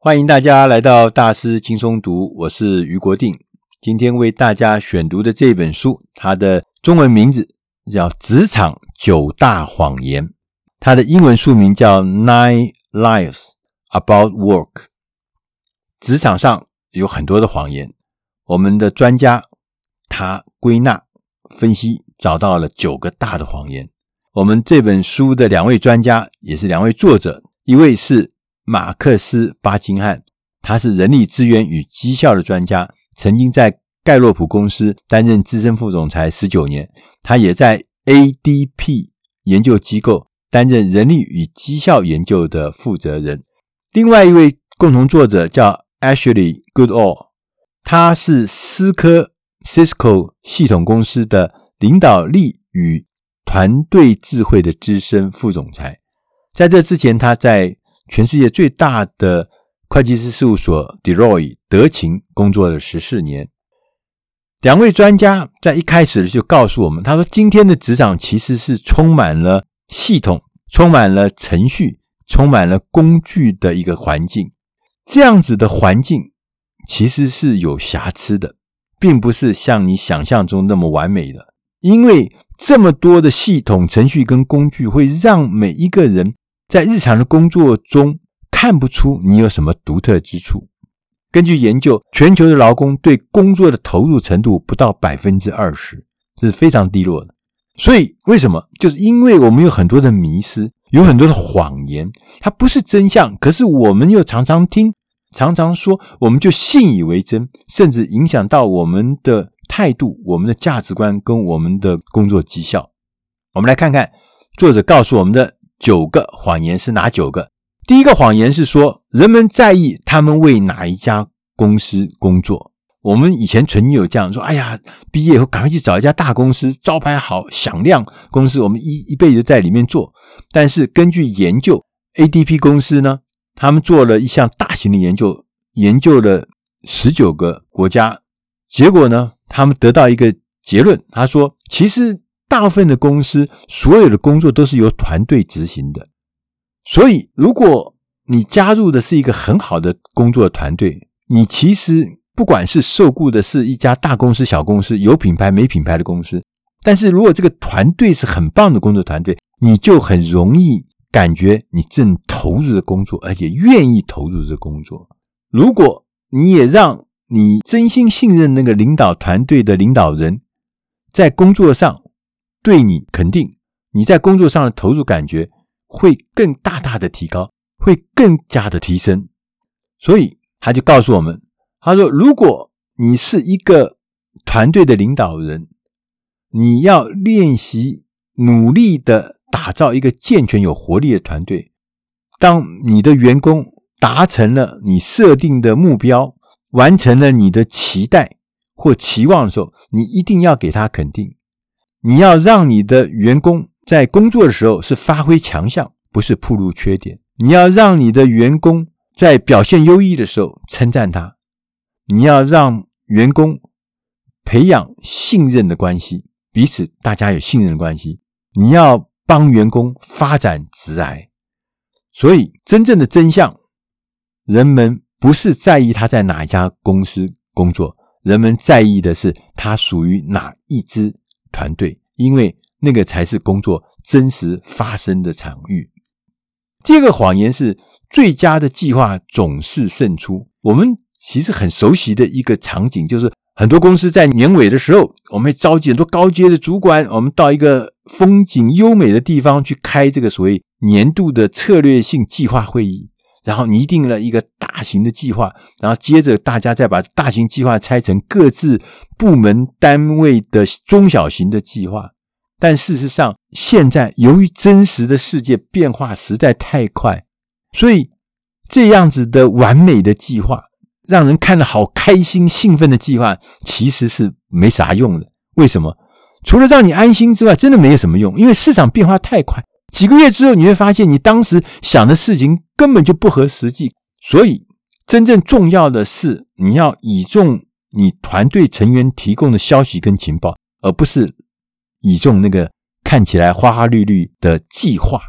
欢迎大家来到大师轻松读，我是余国定。今天为大家选读的这本书，它的中文名字叫《职场九大谎言》，它的英文书名叫《Nine Lies About Work》。职场上有很多的谎言，我们的专家他归纳分析，找到了九个大的谎言。我们这本书的两位专家也是两位作者，一位是。马克思·巴金汉，他是人力资源与绩效的专家，曾经在盖洛普公司担任资深副总裁十九年。他也在 ADP 研究机构担任人力与绩效研究的负责人。另外一位共同作者叫 Ashley Goodall，他是思科 Cisco 系统公司的领导力与团队智慧的资深副总裁。在这之前，他在全世界最大的会计师事务所 droi 德勤工作了十四年。两位专家在一开始就告诉我们，他说：“今天的职场其实是充满了系统、充满了程序、充满了工具的一个环境。这样子的环境其实是有瑕疵的，并不是像你想象中那么完美的。因为这么多的系统、程序跟工具，会让每一个人。”在日常的工作中，看不出你有什么独特之处。根据研究，全球的劳工对工作的投入程度不到百分之二十，这是非常低落的。所以，为什么？就是因为我们有很多的迷失，有很多的谎言，它不是真相。可是我们又常常听，常常说，我们就信以为真，甚至影响到我们的态度、我们的价值观跟我们的工作绩效。我们来看看作者告诉我们的。九个谎言是哪九个？第一个谎言是说，人们在意他们为哪一家公司工作。我们以前曾经有这样说：“哎呀，毕业以后赶快去找一家大公司，招牌好、响亮公司，我们一一辈子在里面做。”但是根据研究，ADP 公司呢，他们做了一项大型的研究，研究了十九个国家，结果呢，他们得到一个结论，他说：“其实。”大部分的公司，所有的工作都是由团队执行的。所以，如果你加入的是一个很好的工作团队，你其实不管是受雇的是一家大公司、小公司，有品牌没品牌的公司，但是如果这个团队是很棒的工作团队，你就很容易感觉你正投入的工作，而且愿意投入这工作。如果你也让你真心信任那个领导团队的领导人，在工作上，对你肯定，你在工作上的投入感觉会更大大的提高，会更加的提升。所以他就告诉我们，他说：“如果你是一个团队的领导人，你要练习努力的打造一个健全有活力的团队。当你的员工达成了你设定的目标，完成了你的期待或期望的时候，你一定要给他肯定。”你要让你的员工在工作的时候是发挥强项，不是暴露缺点。你要让你的员工在表现优异的时候称赞他。你要让员工培养信任的关系，彼此大家有信任的关系。你要帮员工发展直癌。所以，真正的真相，人们不是在意他在哪一家公司工作，人们在意的是他属于哪一支。团队，因为那个才是工作真实发生的场域。第二个谎言是最佳的计划总是胜出。我们其实很熟悉的一个场景，就是很多公司在年尾的时候，我们会召集很多高阶的主管，我们到一个风景优美的地方去开这个所谓年度的策略性计划会议。然后拟定了一个大型的计划，然后接着大家再把大型计划拆成各自部门单位的中小型的计划。但事实上，现在由于真实的世界变化实在太快，所以这样子的完美的计划，让人看了好开心兴奋的计划，其实是没啥用的。为什么？除了让你安心之外，真的没有什么用，因为市场变化太快。几个月之后，你会发现你当时想的事情根本就不合实际。所以，真正重要的是你要倚重你团队成员提供的消息跟情报，而不是倚重那个看起来花花绿绿的计划。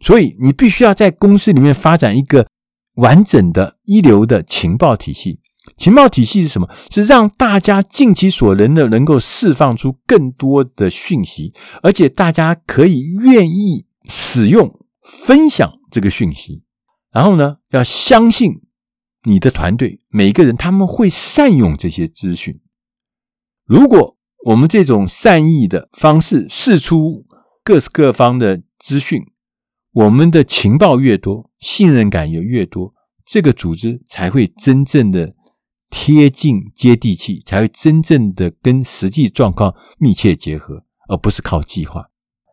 所以，你必须要在公司里面发展一个完整的一流的情报体系。情报体系是什么？是让大家尽其所能的，能够释放出更多的讯息，而且大家可以愿意使用、分享这个讯息。然后呢，要相信你的团队每一个人，他们会善用这些资讯。如果我们这种善意的方式释出各式各方的资讯，我们的情报越多，信任感也越多，这个组织才会真正的。贴近接地气，才会真正的跟实际状况密切结合，而不是靠计划。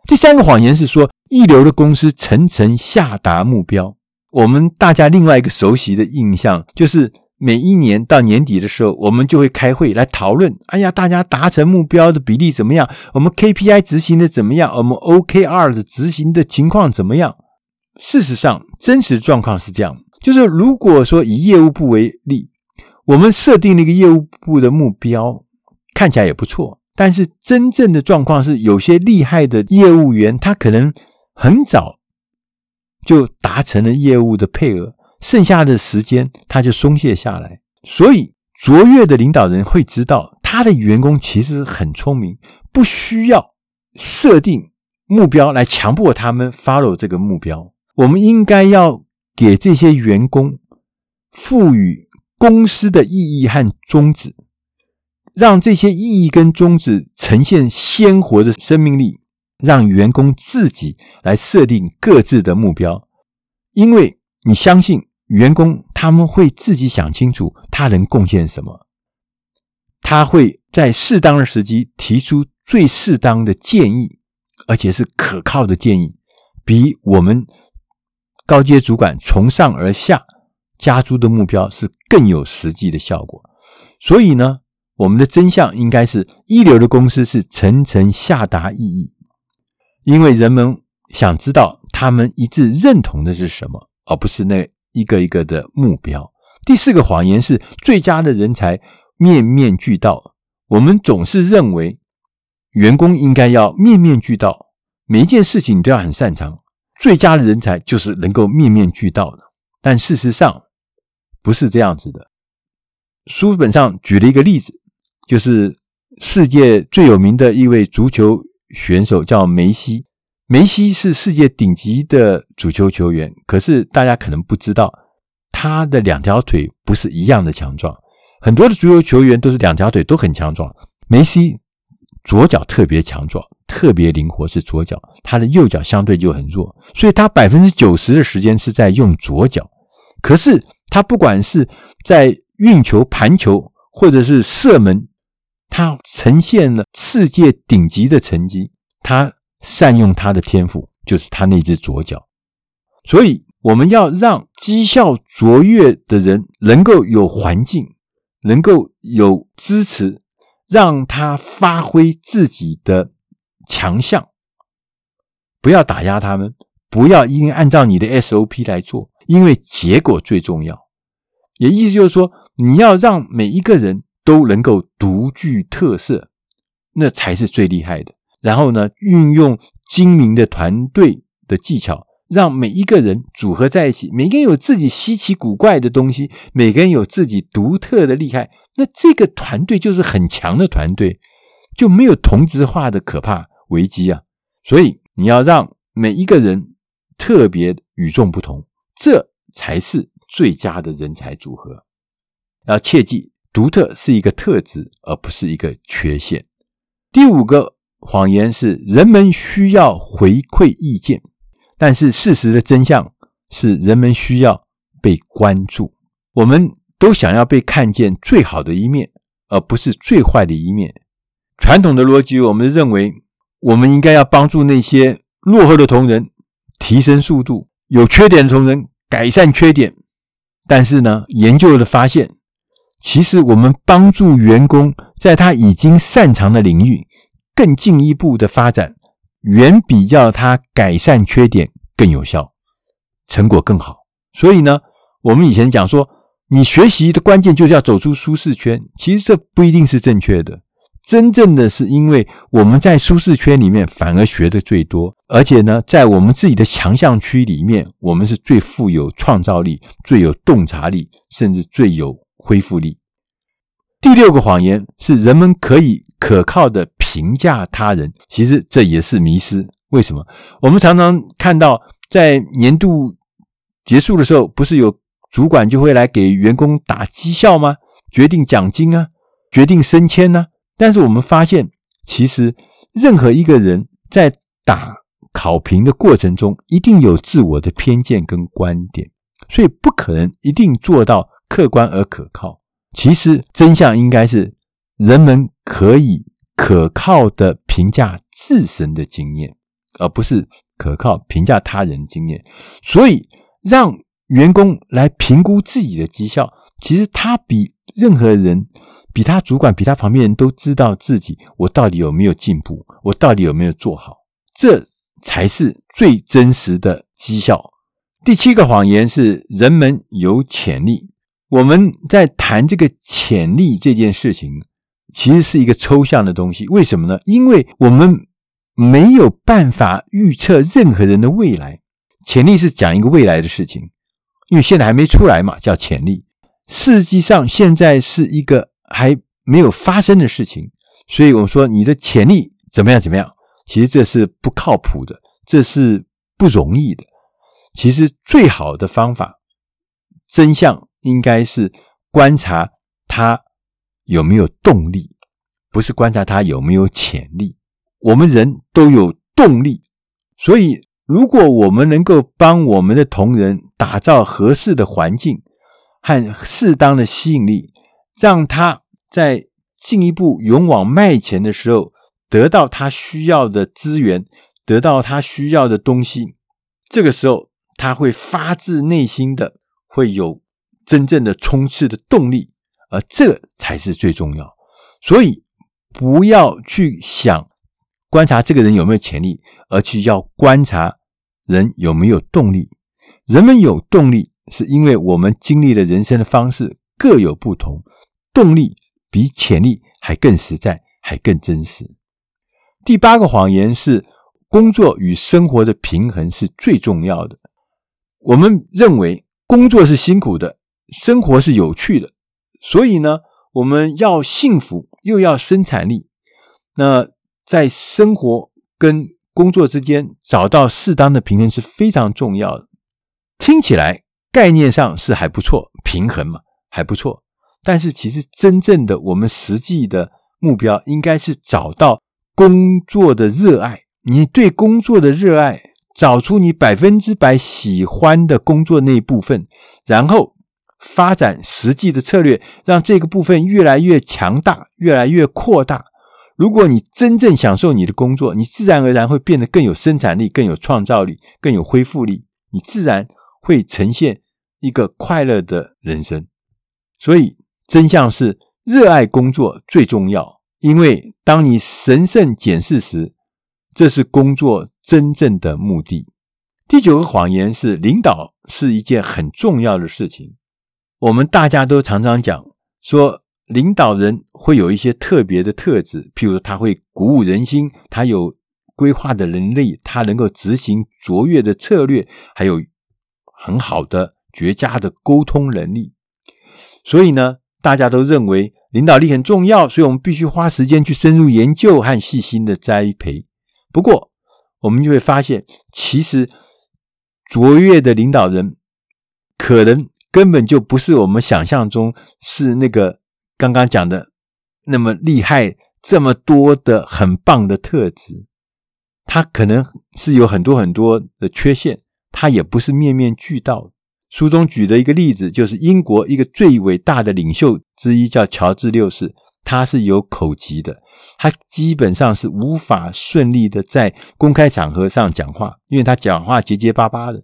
第三个谎言是说，一流的公司层层下达目标。我们大家另外一个熟悉的印象，就是每一年到年底的时候，我们就会开会来讨论：哎呀，大家达成目标的比例怎么样？我们 KPI 执行的怎么样？我们 OKR 的执行的情况怎么样？事实上，真实状况是这样：就是如果说以业务部为例。我们设定了一个业务部的目标，看起来也不错。但是真正的状况是，有些厉害的业务员，他可能很早就达成了业务的配额，剩下的时间他就松懈下来。所以卓越的领导人会知道，他的员工其实很聪明，不需要设定目标来强迫他们 follow 这个目标。我们应该要给这些员工赋予。公司的意义和宗旨，让这些意义跟宗旨呈现鲜活的生命力，让员工自己来设定各自的目标，因为你相信员工他们会自己想清楚他能贡献什么，他会在适当的时机提出最适当的建议，而且是可靠的建议，比我们高阶主管从上而下。加诸的目标是更有实际的效果，所以呢，我们的真相应该是一流的公司是层层下达意义，因为人们想知道他们一致认同的是什么，而不是那一个一个的目标。第四个谎言是最佳的人才面面俱到，我们总是认为员工应该要面面俱到，每一件事情都要很擅长，最佳的人才就是能够面面俱到的，但事实上。不是这样子的。书本上举了一个例子，就是世界最有名的一位足球选手叫梅西。梅西是世界顶级的足球球员，可是大家可能不知道，他的两条腿不是一样的强壮。很多的足球球员都是两条腿都很强壮，梅西左脚特别强壮，特别灵活，是左脚，他的右脚相对就很弱，所以他百分之九十的时间是在用左脚。可是他不管是在运球、盘球，或者是射门，他呈现了世界顶级的成绩。他善用他的天赋，就是他那只左脚。所以，我们要让绩效卓越的人能够有环境，能够有支持，让他发挥自己的强项，不要打压他们，不要一定按照你的 SOP 来做。因为结果最重要，也意思就是说，你要让每一个人都能够独具特色，那才是最厉害的。然后呢，运用精明的团队的技巧，让每一个人组合在一起，每个人有自己稀奇古怪的东西，每个人有自己独特的厉害，那这个团队就是很强的团队，就没有同质化的可怕危机啊。所以你要让每一个人特别与众不同。这才是最佳的人才组合。要切记，独特是一个特质，而不是一个缺陷。第五个谎言是，人们需要回馈意见，但是事实的真相是，人们需要被关注。我们都想要被看见最好的一面，而不是最坏的一面。传统的逻辑，我们认为，我们应该要帮助那些落后的同仁提升速度。有缺点的同仁改善缺点，但是呢，研究的发现，其实我们帮助员工在他已经擅长的领域更进一步的发展，远比要他改善缺点更有效，成果更好。所以呢，我们以前讲说，你学习的关键就是要走出舒适圈，其实这不一定是正确的。真正的是因为我们在舒适圈里面反而学的最多，而且呢，在我们自己的强项区里面，我们是最富有创造力、最有洞察力，甚至最有恢复力。第六个谎言是人们可以可靠的评价他人，其实这也是迷失。为什么？我们常常看到在年度结束的时候，不是有主管就会来给员工打绩效吗？决定奖金啊，决定升迁呢？但是我们发现，其实任何一个人在打考评的过程中，一定有自我的偏见跟观点，所以不可能一定做到客观而可靠。其实真相应该是，人们可以可靠的评价自身的经验，而不是可靠评价他人经验。所以让员工来评估自己的绩效，其实他比任何人，比他主管、比他旁边人都知道自己我到底有没有进步，我到底有没有做好，这才是最真实的绩效。第七个谎言是人们有潜力。我们在谈这个潜力这件事情，其实是一个抽象的东西。为什么呢？因为我们没有办法预测任何人的未来。潜力是讲一个未来的事情，因为现在还没出来嘛，叫潜力。实际上，现在是一个还没有发生的事情，所以我们说你的潜力怎么样怎么样，其实这是不靠谱的，这是不容易的。其实最好的方法，真相。应该是观察他有没有动力，不是观察他有没有潜力。我们人都有动力，所以如果我们能够帮我们的同仁打造合适的环境和适当的吸引力，让他在进一步勇往迈前的时候得到他需要的资源，得到他需要的东西，这个时候他会发自内心的会有。真正的冲刺的动力，而这才是最重要。所以不要去想观察这个人有没有潜力，而去要观察人有没有动力。人们有动力，是因为我们经历的人生的方式各有不同，动力比潜力还更实在，还更真实。第八个谎言是工作与生活的平衡是最重要的。我们认为工作是辛苦的。生活是有趣的，所以呢，我们要幸福又要生产力。那在生活跟工作之间找到适当的平衡是非常重要的。听起来概念上是还不错，平衡嘛，还不错。但是其实真正的我们实际的目标应该是找到工作的热爱。你对工作的热爱，找出你百分之百喜欢的工作那一部分，然后。发展实际的策略，让这个部分越来越强大，越来越扩大。如果你真正享受你的工作，你自然而然会变得更有生产力、更有创造力、更有恢复力。你自然会呈现一个快乐的人生。所以，真相是热爱工作最重要，因为当你神圣检视时，这是工作真正的目的。第九个谎言是，领导是一件很重要的事情。我们大家都常常讲说，领导人会有一些特别的特质，譬如他会鼓舞人心，他有规划的能力，他能够执行卓越的策略，还有很好的绝佳的沟通能力。所以呢，大家都认为领导力很重要，所以我们必须花时间去深入研究和细心的栽培。不过，我们就会发现，其实卓越的领导人可能。根本就不是我们想象中是那个刚刚讲的那么厉害，这么多的很棒的特质，他可能是有很多很多的缺陷，他也不是面面俱到。书中举的一个例子就是英国一个最伟大的领袖之一叫乔治六世，他是有口疾的，他基本上是无法顺利的在公开场合上讲话，因为他讲话结结巴巴的。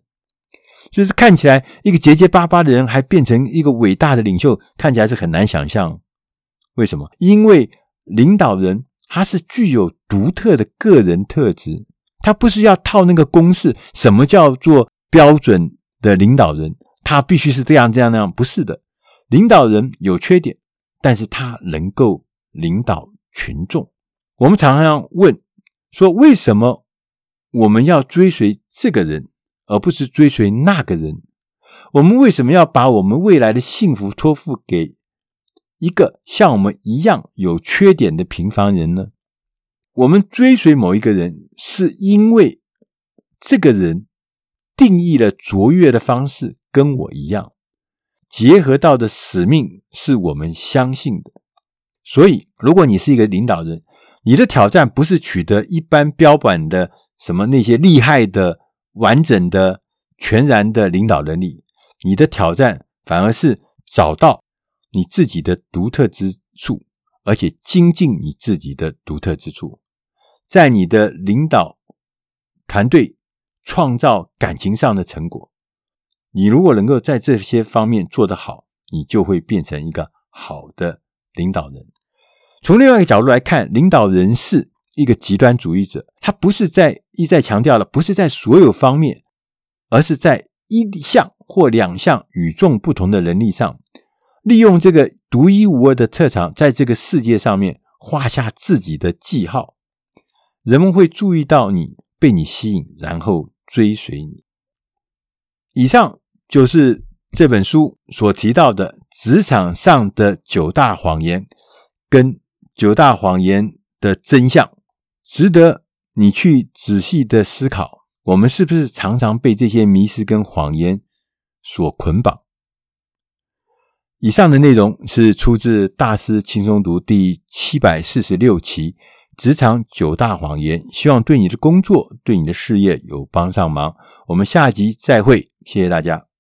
就是看起来一个结结巴巴的人，还变成一个伟大的领袖，看起来是很难想象。为什么？因为领导人他是具有独特的个人特质，他不是要套那个公式。什么叫做标准的领导人？他必须是这样这样那样？不是的，领导人有缺点，但是他能够领导群众。我们常常问说，为什么我们要追随这个人，而不是追随那个人？我们为什么要把我们未来的幸福托付给一个像我们一样有缺点的平凡人呢？我们追随某一个人，是因为这个人定义了卓越的方式跟我一样，结合到的使命是我们相信的。所以，如果你是一个领导人，你的挑战不是取得一般标榜的什么那些厉害的、完整的、全然的领导能力。你的挑战反而是找到你自己的独特之处，而且精进你自己的独特之处，在你的领导团队创造感情上的成果。你如果能够在这些方面做得好，你就会变成一个好的领导人。从另外一个角度来看，领导人是一个极端主义者，他不是在一再强调了，不是在所有方面，而是在一项。或两项与众不同的能力上，利用这个独一无二的特长，在这个世界上面画下自己的记号，人们会注意到你，被你吸引，然后追随你。以上就是这本书所提到的职场上的九大谎言跟九大谎言的真相，值得你去仔细的思考。我们是不是常常被这些迷失跟谎言所捆绑。以上的内容是出自《大师轻松读》第七百四十六期《职场九大谎言》，希望对你的工作、对你的事业有帮上忙。我们下集再会，谢谢大家。